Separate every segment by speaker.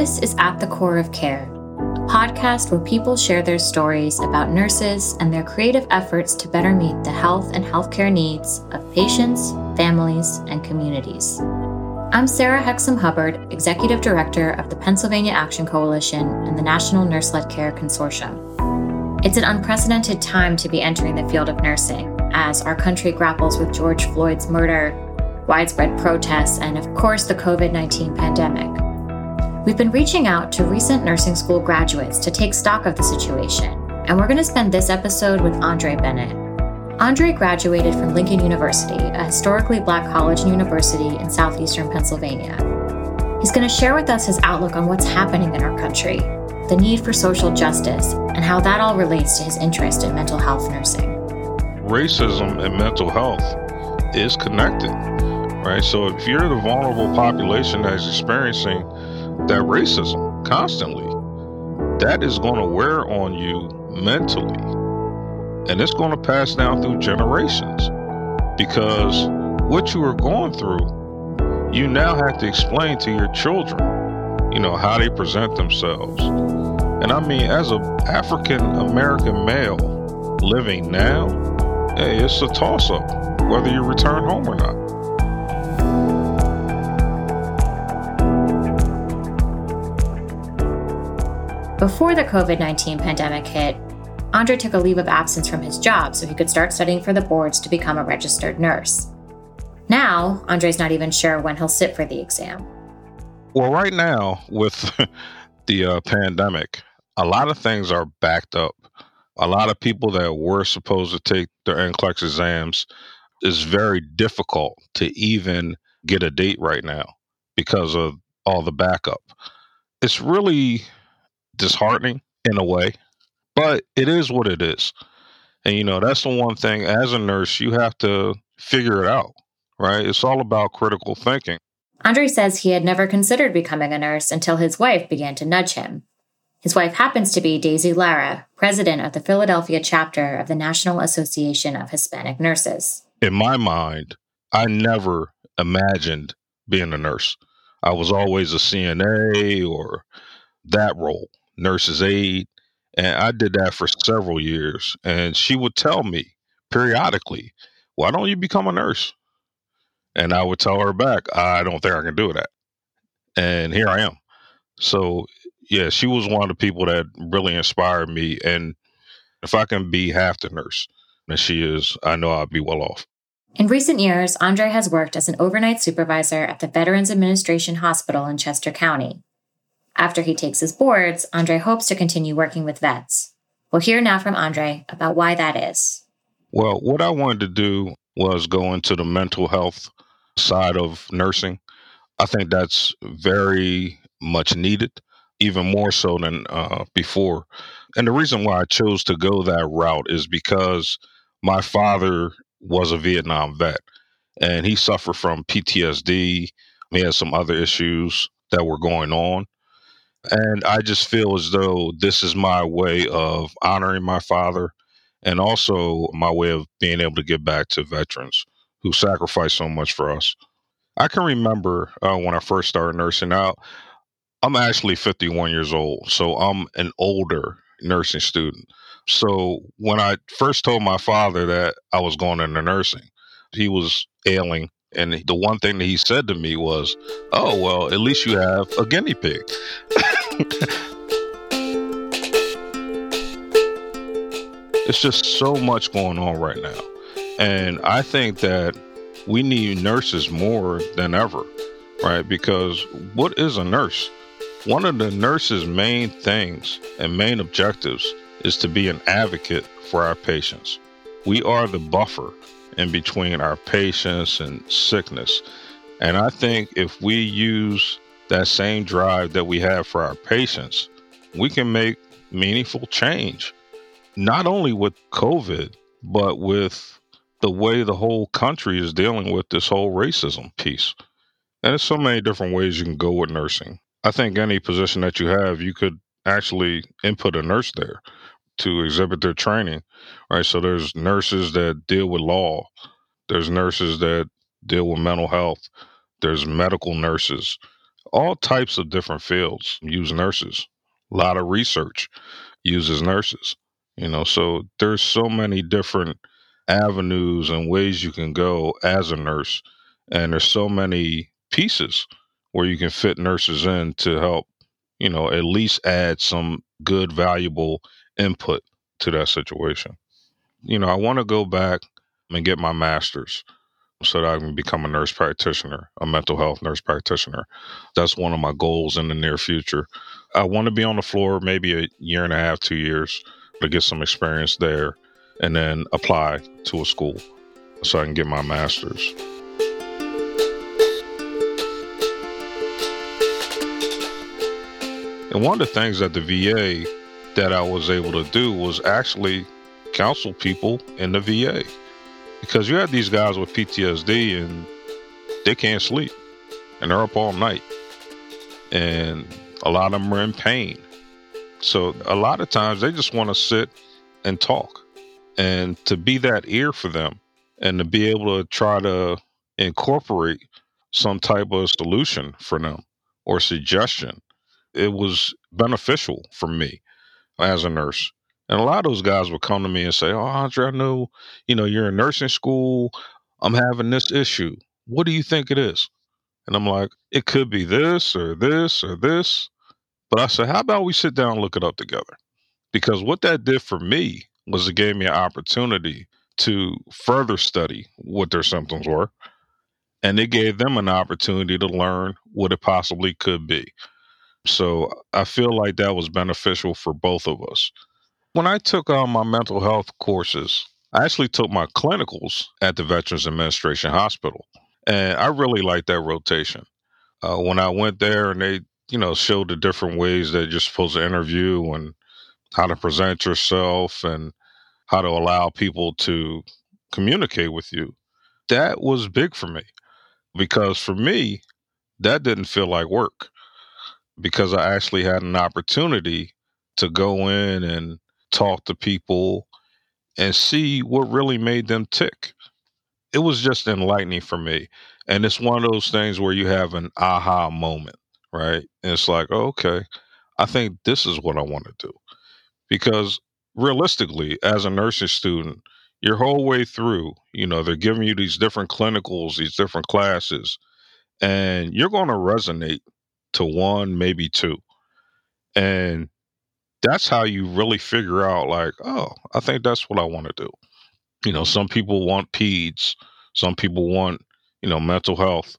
Speaker 1: This is At the Core of Care, a podcast where people share their stories about nurses and their creative efforts to better meet the health and healthcare needs of patients, families, and communities. I'm Sarah Hexem Hubbard, Executive Director of the Pennsylvania Action Coalition and the National Nurse Led Care Consortium. It's an unprecedented time to be entering the field of nursing as our country grapples with George Floyd's murder, widespread protests, and of course, the COVID 19 pandemic. We've been reaching out to recent nursing school graduates to take stock of the situation, and we're going to spend this episode with Andre Bennett. Andre graduated from Lincoln University, a historically black college and university in southeastern Pennsylvania. He's going to share with us his outlook on what's happening in our country, the need for social justice, and how that all relates to his interest in mental health nursing.
Speaker 2: Racism and mental health is connected, right? So if you're the vulnerable population that is experiencing that racism constantly, that is going to wear on you mentally. And it's going to pass down through generations because what you are going through, you now have to explain to your children, you know, how they present themselves. And I mean, as an African American male living now, hey, it's a toss up whether you return home or not.
Speaker 1: Before the COVID 19 pandemic hit, Andre took a leave of absence from his job so he could start studying for the boards to become a registered nurse. Now, Andre's not even sure when he'll sit for the exam.
Speaker 2: Well, right now, with the uh, pandemic, a lot of things are backed up. A lot of people that were supposed to take their NCLEX exams is very difficult to even get a date right now because of all the backup. It's really disheartening in a way, but it is what it is. And you know, that's the one thing as a nurse, you have to figure it out, right? It's all about critical thinking.
Speaker 1: Andre says he had never considered becoming a nurse until his wife began to nudge him. His wife happens to be Daisy Lara, president of the Philadelphia chapter of the National Association of Hispanic Nurses.
Speaker 2: In my mind, I never imagined being a nurse. I was always a CNA or that role nurse's aide. And I did that for several years. And she would tell me periodically, why don't you become a nurse? And I would tell her back, I don't think I can do that. And here I am. So, yeah, she was one of the people that really inspired me. And if I can be half the nurse that she is, I know I'll be well off.
Speaker 1: In recent years, Andre has worked as an overnight supervisor at the Veterans Administration Hospital in Chester County. After he takes his boards, Andre hopes to continue working with vets. We'll hear now from Andre about why that is.
Speaker 2: Well, what I wanted to do was go into the mental health side of nursing. I think that's very much needed, even more so than uh, before. And the reason why I chose to go that route is because my father was a Vietnam vet and he suffered from PTSD. He had some other issues that were going on. And I just feel as though this is my way of honoring my father and also my way of being able to give back to veterans who sacrificed so much for us. I can remember uh, when I first started nursing out, I'm actually 51 years old, so I'm an older nursing student. So when I first told my father that I was going into nursing, he was ailing and the one thing that he said to me was, Oh, well, at least you have a guinea pig. it's just so much going on right now. And I think that we need nurses more than ever, right? Because what is a nurse? One of the nurse's main things and main objectives is to be an advocate for our patients. We are the buffer in between our patients and sickness. And I think if we use that same drive that we have for our patients, we can make meaningful change, not only with COVID, but with the way the whole country is dealing with this whole racism piece. And there's so many different ways you can go with nursing. I think any position that you have, you could actually input a nurse there to exhibit their training, right? So there's nurses that deal with law, there's nurses that deal with mental health, there's medical nurses, all types of different fields use nurses. A lot of research uses nurses. You know, so there's so many different avenues and ways you can go as a nurse, and there's so many pieces where you can fit nurses in to help, you know, at least add some good, valuable input to that situation. You know, I want to go back and get my master's so that I can become a nurse practitioner, a mental health nurse practitioner. That's one of my goals in the near future. I want to be on the floor maybe a year and a half, two years to get some experience there and then apply to a school so I can get my master's. And one of the things at the VA that I was able to do was actually counsel people in the VA because you have these guys with PTSD and they can't sleep and they're up all night and a lot of them are in pain. So a lot of times they just want to sit and talk and to be that ear for them and to be able to try to incorporate some type of solution for them or suggestion. It was beneficial for me as a nurse and a lot of those guys would come to me and say, Oh, Andre, I know, you know, you're in nursing school. I'm having this issue. What do you think it is? And I'm like, it could be this or this or this. But I said, how about we sit down and look it up together? Because what that did for me was it gave me an opportunity to further study what their symptoms were. And it gave them an opportunity to learn what it possibly could be. So I feel like that was beneficial for both of us. When I took on my mental health courses, I actually took my clinicals at the Veterans Administration Hospital. And I really liked that rotation. Uh, when I went there and they, you know, showed the different ways that you're supposed to interview and how to present yourself and how to allow people to communicate with you, that was big for me. Because for me, that didn't feel like work because I actually had an opportunity to go in and talk to people and see what really made them tick. It was just enlightening for me. And it's one of those things where you have an aha moment, right? And it's like, oh, okay, I think this is what I want to do. Because realistically, as a nursing student, your whole way through, you know, they're giving you these different clinicals, these different classes, and you're going to resonate to one, maybe two. And that's how you really figure out like oh i think that's what i want to do. You know some people want peds some people want you know mental health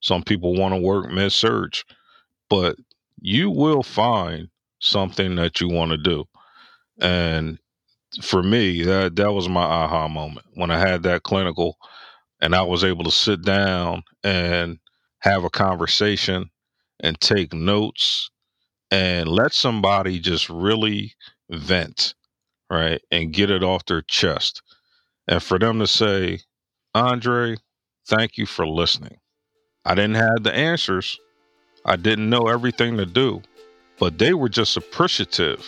Speaker 2: some people want to work med surg but you will find something that you want to do and for me that that was my aha moment. When i had that clinical and i was able to sit down and have a conversation and take notes and let somebody just really vent, right? And get it off their chest. And for them to say, Andre, thank you for listening. I didn't have the answers, I didn't know everything to do, but they were just appreciative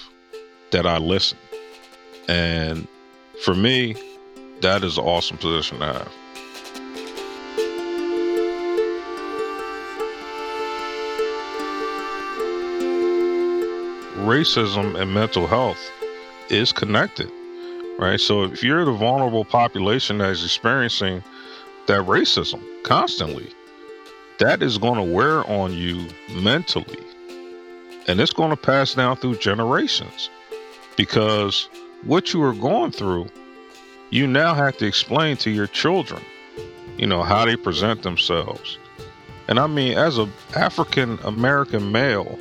Speaker 2: that I listened. And for me, that is an awesome position to have. Racism and mental health is connected, right? So if you're the vulnerable population that is experiencing that racism constantly, that is going to wear on you mentally. And it's going to pass down through generations because what you are going through, you now have to explain to your children, you know, how they present themselves. And I mean, as a African American male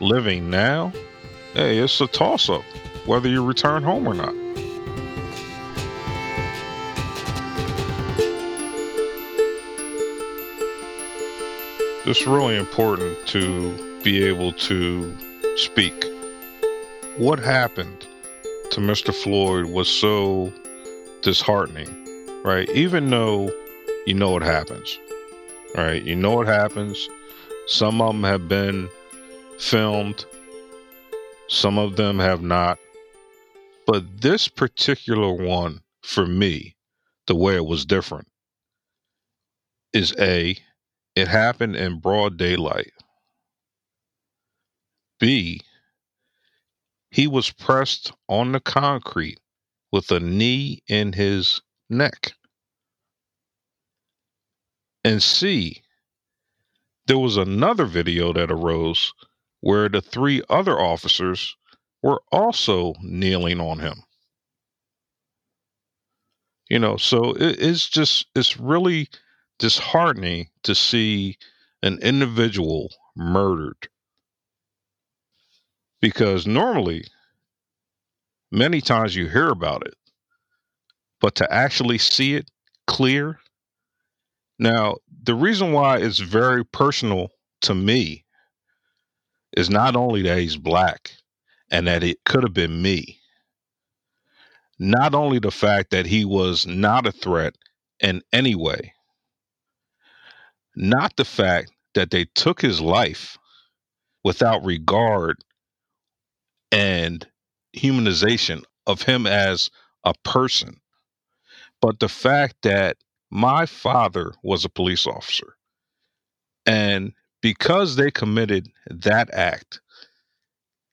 Speaker 2: living now, hey, it's a toss up whether you return home or not. It's really important to be able to speak. What happened to Mr. Floyd was so disheartening, right? Even though you know what happens, right? You know what happens. Some of them have been filmed some of them have not. But this particular one, for me, the way it was different is A, it happened in broad daylight. B, he was pressed on the concrete with a knee in his neck. And C, there was another video that arose where the three other officers were also kneeling on him. You know, so it, it's just, it's really disheartening to see an individual murdered. Because normally, many times you hear about it, but to actually see it clear. Now, the reason why it's very personal to me is not only that he's black and that it could have been me, not only the fact that he was not a threat in any way, not the fact that they took his life without regard and humanization of him as a person, but the fact that my father was a police officer. And because they committed that act,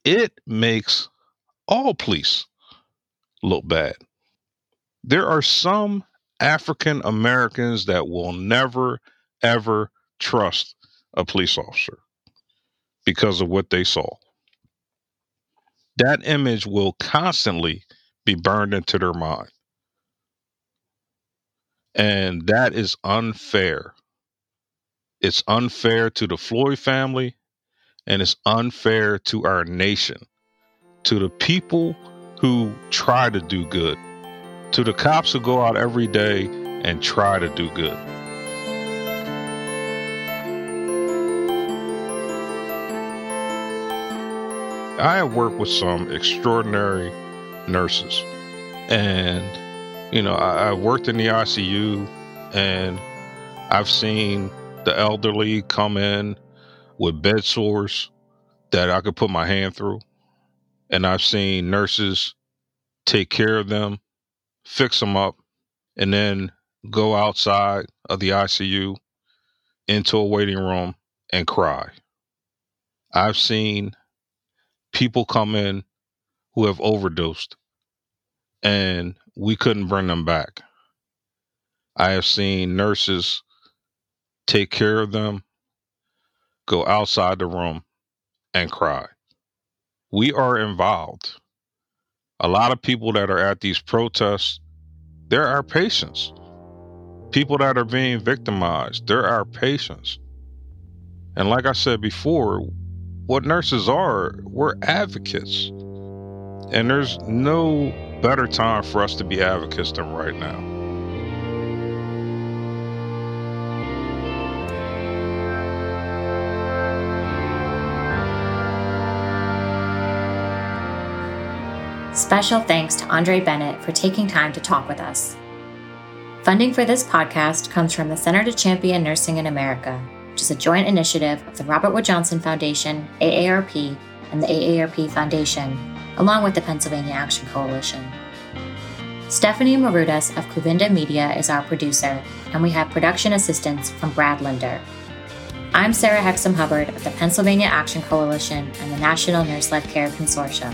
Speaker 2: it makes all police look bad. There are some African Americans that will never, ever trust a police officer because of what they saw. That image will constantly be burned into their mind. And that is unfair. It's unfair to the Floyd family and it's unfair to our nation, to the people who try to do good, to the cops who go out every day and try to do good. I have worked with some extraordinary nurses, and you know, I, I worked in the ICU, and I've seen the elderly come in with bed sores that I could put my hand through, and I've seen nurses take care of them, fix them up, and then go outside of the ICU into a waiting room and cry. I've seen people come in who have overdosed and we couldn't bring them back. I have seen nurses take care of them, go outside the room and cry. We are involved. A lot of people that are at these protests, there are patients. People that are being victimized, there are patients. And like I said before, what nurses are, we're advocates. And there's no better time for us to be advocates than right now.
Speaker 1: Special thanks to Andre Bennett for taking time to talk with us. Funding for this podcast comes from the Center to Champion Nursing in America, which is a joint initiative of the Robert Wood Johnson Foundation, AARP, and the AARP Foundation, along with the Pennsylvania Action Coalition. Stephanie Marudas of Kouvenda Media is our producer, and we have production assistance from Brad Linder. I'm Sarah Hexem Hubbard of the Pennsylvania Action Coalition and the National Nurse Led Care Consortium.